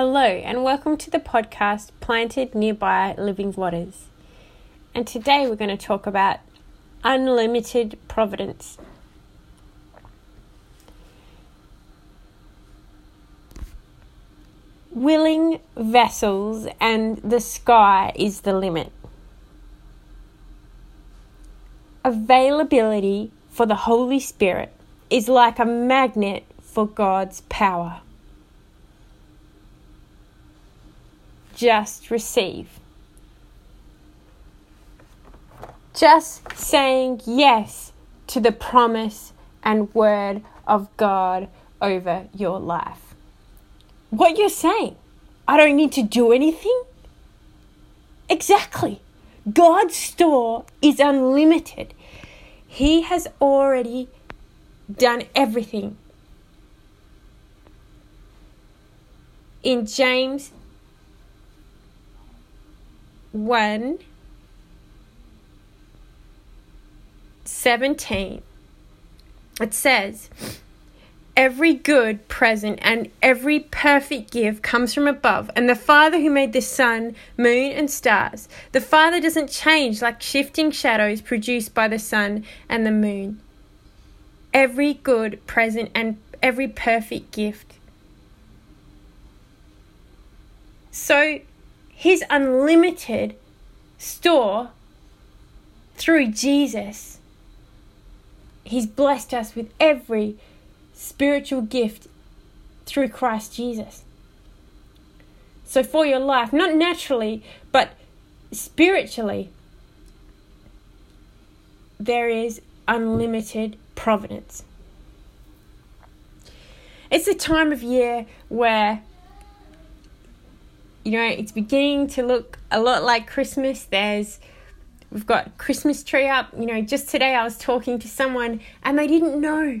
Hello, and welcome to the podcast Planted Nearby Living Waters. And today we're going to talk about unlimited providence. Willing vessels, and the sky is the limit. Availability for the Holy Spirit is like a magnet for God's power. Just receive. Just saying yes to the promise and word of God over your life. What you're saying, I don't need to do anything? Exactly. God's store is unlimited. He has already done everything. In James 1 17, it says, Every good present and every perfect gift comes from above, and the Father who made the sun, moon, and stars. The Father doesn't change like shifting shadows produced by the sun and the moon. Every good present and every perfect gift. So, His unlimited store through Jesus, He's blessed us with every spiritual gift through Christ Jesus. So, for your life, not naturally, but spiritually, there is unlimited providence. It's a time of year where, you know, it's beginning to look a lot like Christmas. There's We've got Christmas tree up. You know, just today I was talking to someone and they didn't know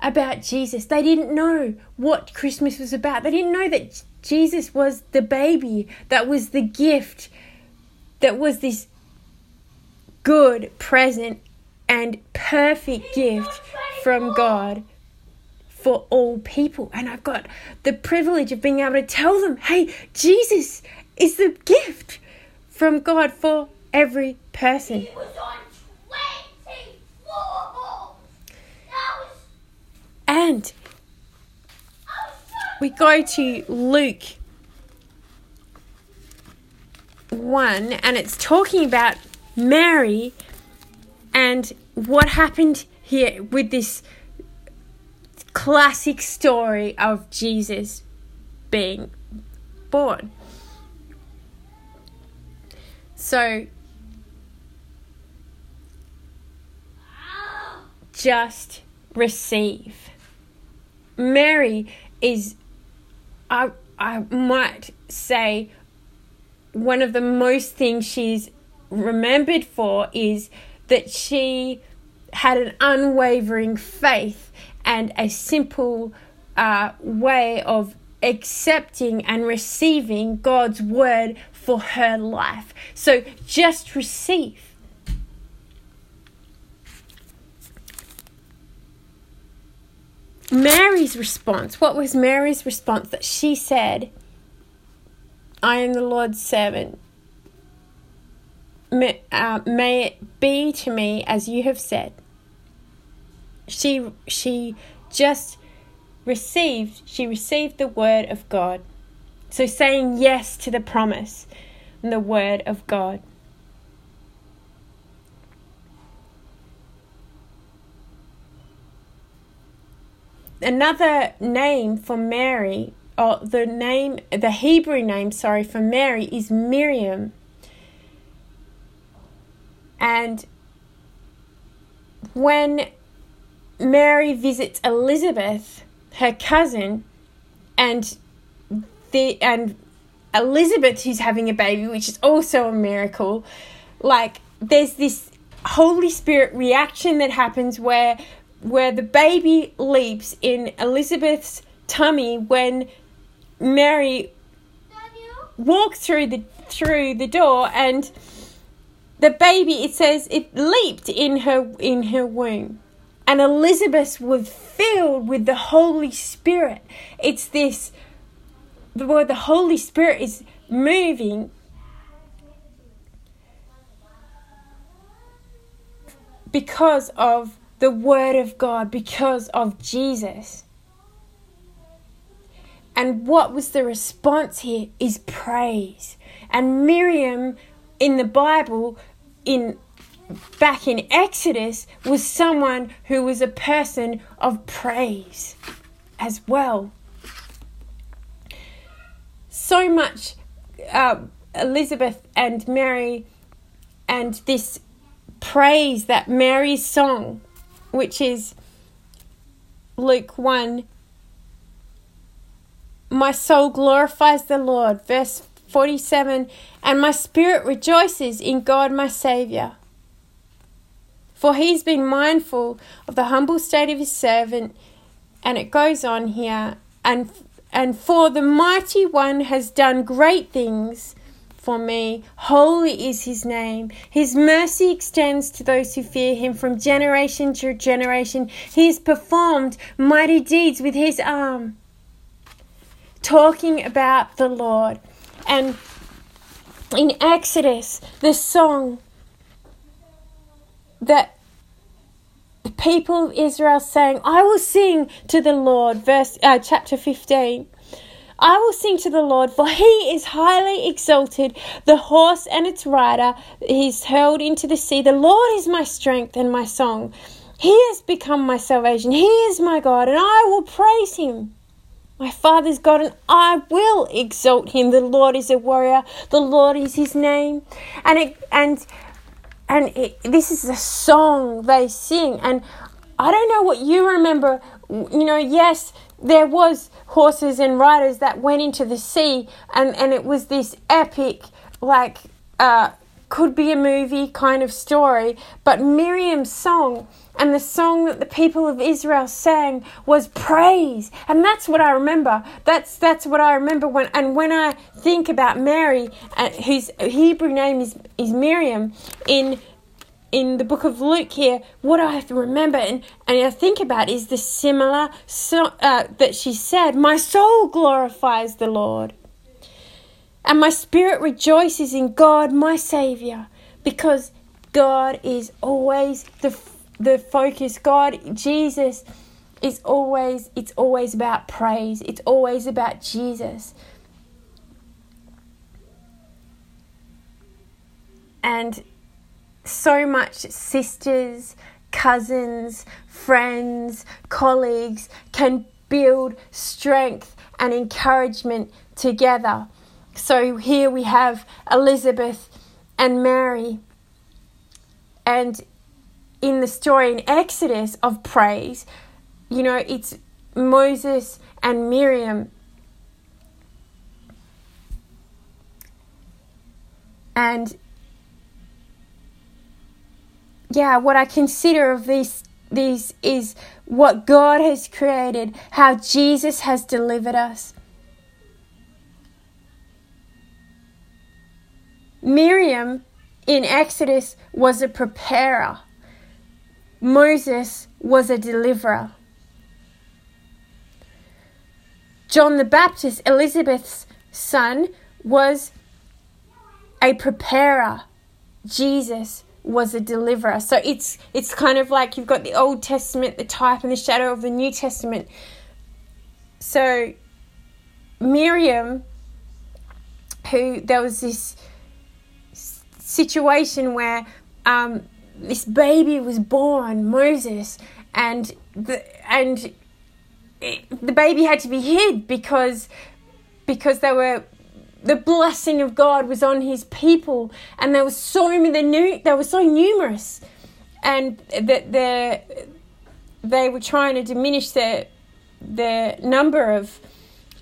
about Jesus. They didn't know what Christmas was about. They didn't know that Jesus was the baby, that was the gift, that was this good present and perfect gift from God for all people. And I've got the privilege of being able to tell them, hey, Jesus is the gift from God for every person. And we go to Luke 1, and it's talking about Mary and what happened here with this classic story of Jesus being born. So, just receive. Mary is, I, I might say, one of the most things she's remembered for is that she had an unwavering faith and a simple uh, way of accepting and receiving God's word for her life. So just receive. Mary's response, what was Mary's response that she said, I am the Lord's servant. May, uh, may it be to me as you have said. She she just received she received the word of God. So saying yes to the promise and the word of God. another name for Mary, or the name, the Hebrew name, sorry, for Mary is Miriam. And when Mary visits Elizabeth, her cousin, and the and Elizabeth who's having a baby, which is also a miracle, like there's this Holy Spirit reaction that happens where where the baby leaps in Elizabeth's tummy when Mary walked through the through the door and the baby it says it leaped in her in her womb and Elizabeth was filled with the Holy Spirit. It's this the word the Holy Spirit is moving because of the Word of God, because of Jesus. And what was the response here is praise. And Miriam in the Bible, in back in Exodus, was someone who was a person of praise as well. So much uh, Elizabeth and Mary and this praise that Mary's song, which is Luke 1 My soul glorifies the Lord, verse 47 And my spirit rejoices in God my Saviour. For he's been mindful of the humble state of his servant. And it goes on here, and and for the mighty one has done great things for me. Holy is his name. His mercy extends to those who fear him from generation to generation. He has performed mighty deeds with his arm. Talking about the Lord. And in Exodus, the song that the people of Israel saying, I will sing to the Lord, verse uh, chapter 15. I will sing to the Lord, for he is highly exalted. The horse and its rider is hurled into the sea. The Lord is my strength and my song. He has become my salvation. He is my God, and I will praise him. My Father's God, and I will exalt him. The Lord is a warrior. The Lord is his name. And it, and and it, this is a song they sing. And I don't know what you remember. You know, yes, there was horses and riders that went into the sea and, and it was this epic like uh, could be a movie kind of story but miriam's song and the song that the people of israel sang was praise. And that's what i remember. That's that's what i remember when and when i think about mary uh, whose hebrew name is is miriam in in the book of Luke here, what I have to remember and, and I think about is the similar so, uh, that she said, My soul glorifies the Lord, and my spirit rejoices in God, my Savior, because God is always the, the focus. God, Jesus, is always, it's always about praise, it's always about Jesus. And so much sisters, cousins, friends, colleagues can build strength and encouragement together. So here we have Elizabeth and Mary. And in the story in Exodus of praise, you know, it's Moses and Miriam. And yeah, what I consider of this this is what God has created, how Jesus has delivered us. Miriam in Exodus was a preparer. Moses was a deliverer. John the Baptist, Elizabeth's son, was a preparer. Jesus was a deliverer. So it's it's kind of like you've got the Old Testament, the type and the shadow of the New Testament. So Miriam, who there was this situation where um, this baby was born, Moses, and the and it, the baby had to be hid because because they were the blessing of God was on his people, and there was so many. They knew they were so numerous, and that they they were trying to diminish their the number of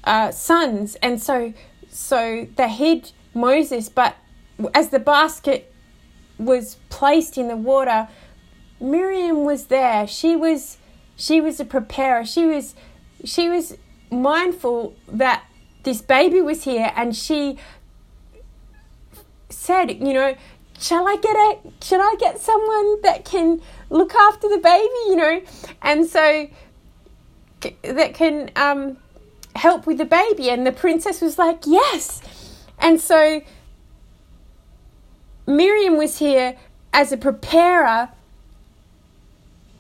uh, sons, and so so they hid Moses. But as the basket was placed in the water, Miriam was there. She was she was a preparer. She was she was mindful that this baby was here and she said, you know, shall I get a should I get someone that can look after the baby, you know? And so that can um help with the baby? And the princess was like, Yes. And so Was here as a preparer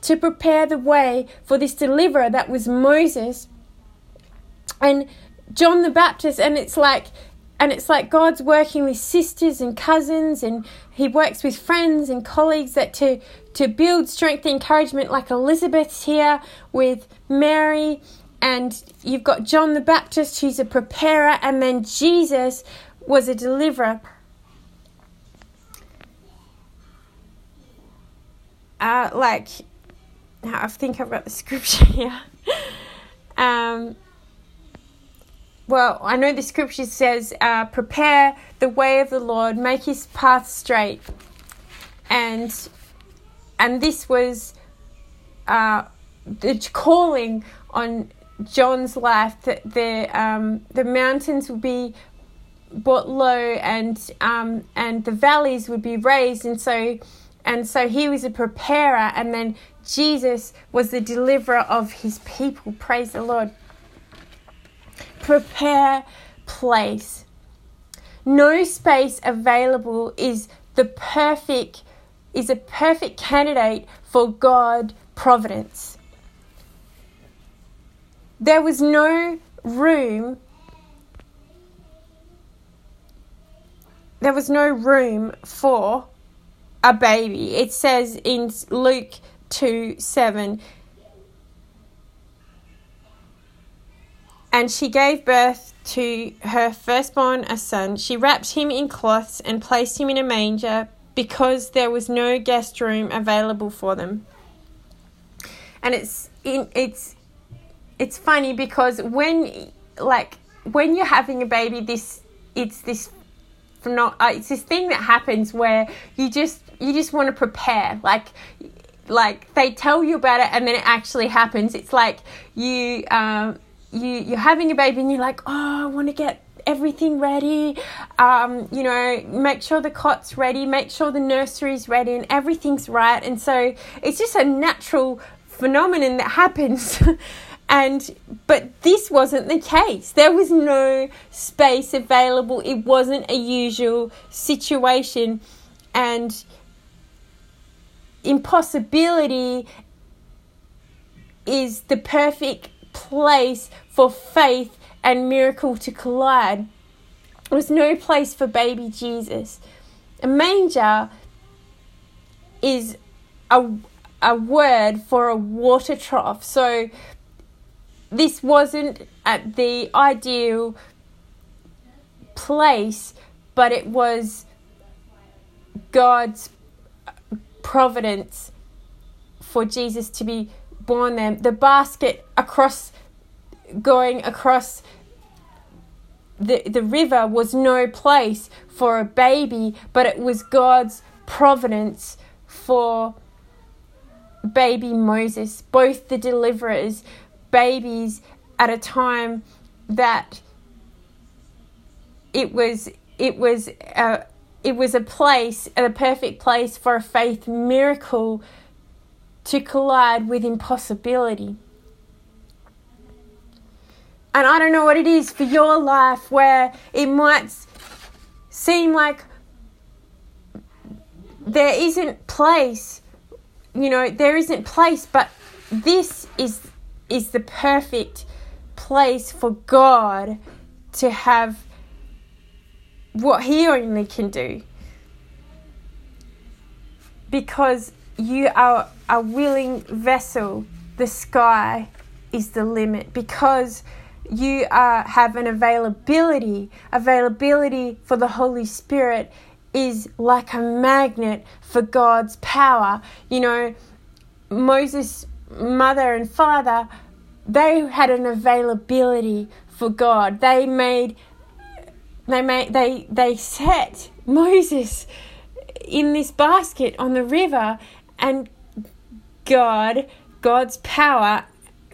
to prepare the way for this deliverer that was Moses and John the Baptist. And it's like and it's like God's working with sisters and cousins and he works with friends and colleagues that to to build strength and encouragement like Elizabeth's here with Mary. And you've got John the Baptist who's a preparer and then Jesus was a deliverer uh, like now I think I've got the scripture here. um, well, I know the scripture says, uh, "Prepare the way of the Lord, make His path straight," and and this was uh, the calling on John's life that the um, the mountains would be brought low and um, and the valleys would be raised, and so and so he was a preparer, and then Jesus was the deliverer of his people. Praise the Lord. Prepare place. No space available is the perfect is a perfect candidate for God providence. There was no room there was no room for a baby. It says in Luke 2 7, and she gave birth to her firstborn a son. She wrapped him in cloths and placed him in a manger because there was no guest room available for them. And it's in, it's it's funny because when like when you're having a baby this it's this not uh, it's this thing that happens where you just you just want to prepare like like they tell you about it and then it actually happens. It's like you um you you're having a baby and you're like oh i want to get everything ready. Um you know make sure the cot's ready make sure the nursery's ready and everything's right. And so it's just a natural phenomenon that happens and but this wasn't the case. There was no space available. It wasn't a usual situation. And impossibility is the perfect place for faith and miracle to collide. There was no place for baby jesus. A manger is a, a word for a water trough. So this wasn't at the ideal place, but it was God's uh, providence for Jesus to be born there. The basket across going across the the river was no place for a baby, but it was God's providence for baby Moses, both the deliverers babies at a time that it was it was a, it was a place a perfect place for a faith miracle to collide with impossibility. And I don't know what it is for your life where it might seem like there isn't place you know there isn't place but this is is the perfect place for God to have what He only can do. Because you are a willing vessel, the sky is the limit. Because you are, have an availability, availability for the Holy Spirit is like a magnet for God's power. You know, Moses mother and father, they had an availability for God. They made they made they they set Moses in this basket on the river and God God's power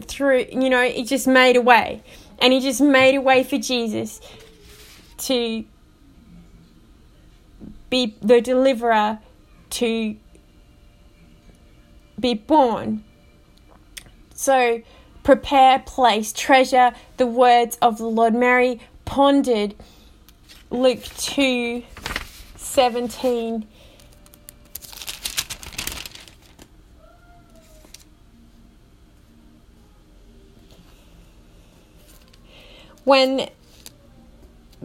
through you know it just made a way and he just made a way for Jesus to be the deliverer to be born so prepare place, treasure the words of the Lord. Mary pondered Luke 2 17. When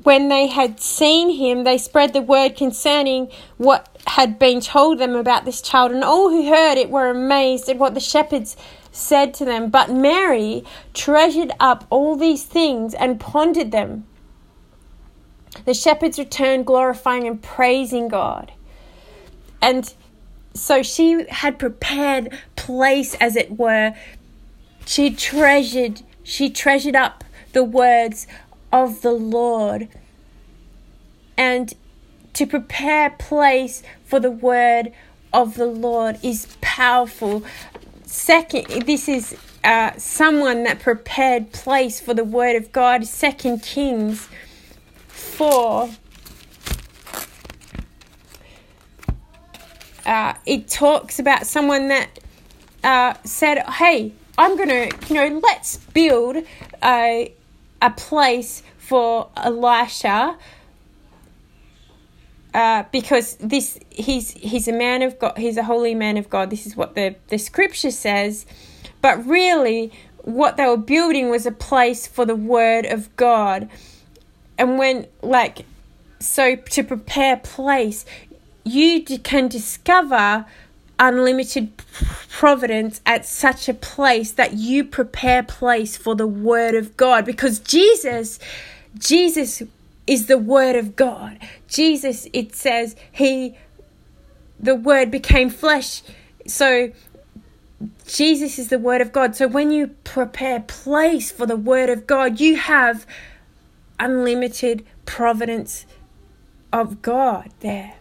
when they had seen him, they spread the word concerning what had been told them about this child, and all who heard it were amazed at what the shepherds said to them. But Mary treasured up all these things and pondered them. The shepherds returned, glorifying and praising God. And so she had prepared place, as it were. She treasured, she treasured up the words of the Lord. And to prepare place for the word of the Lord is powerful. Second, this is uh, someone that prepared place for the word of God. Second Kings 4. Uh, it talks about someone that uh, said, "Hey, I'm gonna, you know, let's build a a place for Elisha uh, because this he's he's a man of God he's a holy man of God this is what the the scripture says. But really what they were building was a place for the word of God. And when like so to prepare place you can discover unlimited providence at such a place that you prepare place for the word of God. Because Jesus Jesus is the word of God. Jesus it says he the word became flesh. So Jesus is the word of God. So when you prepare place for the word of God, you have unlimited providence of God there.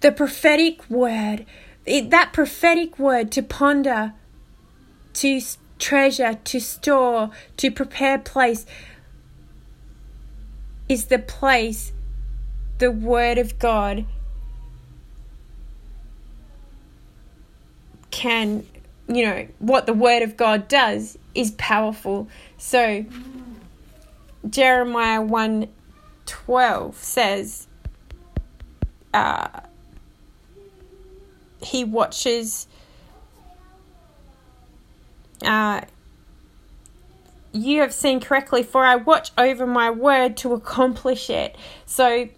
the prophetic word, that prophetic word to ponder, to treasure, to store, to prepare place, is the place the word of God can, you know, what the word of God does is powerful. So, Jeremiah 1 12 says, uh, he watches uh, you have seen correctly, for I watch over my word to accomplish it. So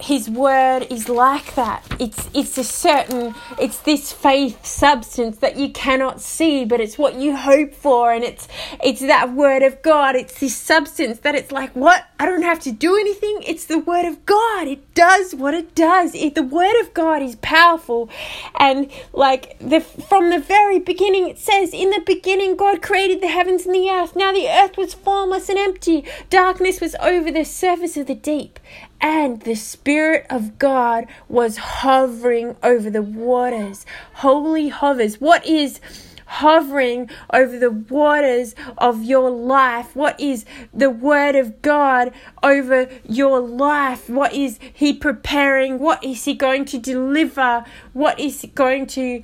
his word is like that. It's it's a certain it's this faith substance that you cannot see, but it's what you hope for and it's it's that word of God. It's this substance that it's like, what? I don't have to do anything. It's the word of God. It does what it does. It, the word of God is powerful. And like the from the very beginning it says, in the beginning God created the heavens and the earth. Now the earth was formless and empty. Darkness was over the surface of the deep and the Spirit of God was hovering over the waters. Holy hovers. What is hovering over the waters of your life? What is the Word of God over your life? What is He preparing? What is He going to deliver? What is He going to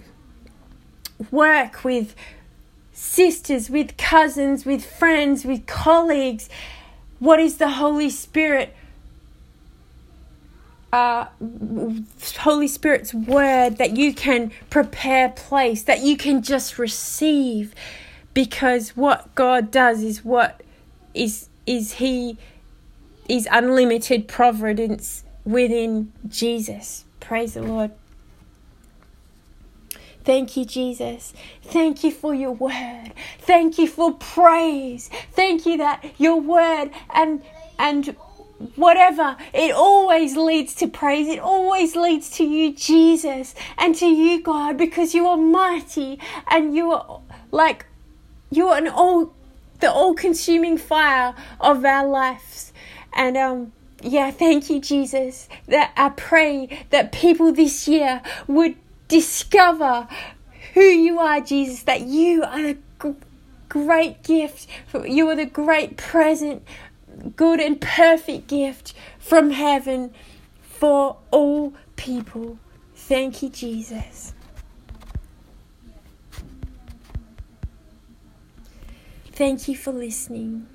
work with sisters, with cousins, with friends, with colleagues? What is the Holy Spirit? Uh, Holy Spirit's word that you can prepare place, that you can just receive, because what God does is what is is He is unlimited providence within Jesus. Praise the Lord. Thank you, Jesus. Thank you for your word. Thank you for praise. Thank you that your word and and whatever, it always leads to praise. It always leads to you, Jesus, and to you, God, because you are mighty and you are like, you are an all, the all consuming fire of our lives. And, um, yeah, thank you, Jesus. That I pray that people this year would discover who you are, Jesus, that you are the great gift. You are the great present good and perfect gift from heaven for all people. Thank you, Jesus. Thank you for listening.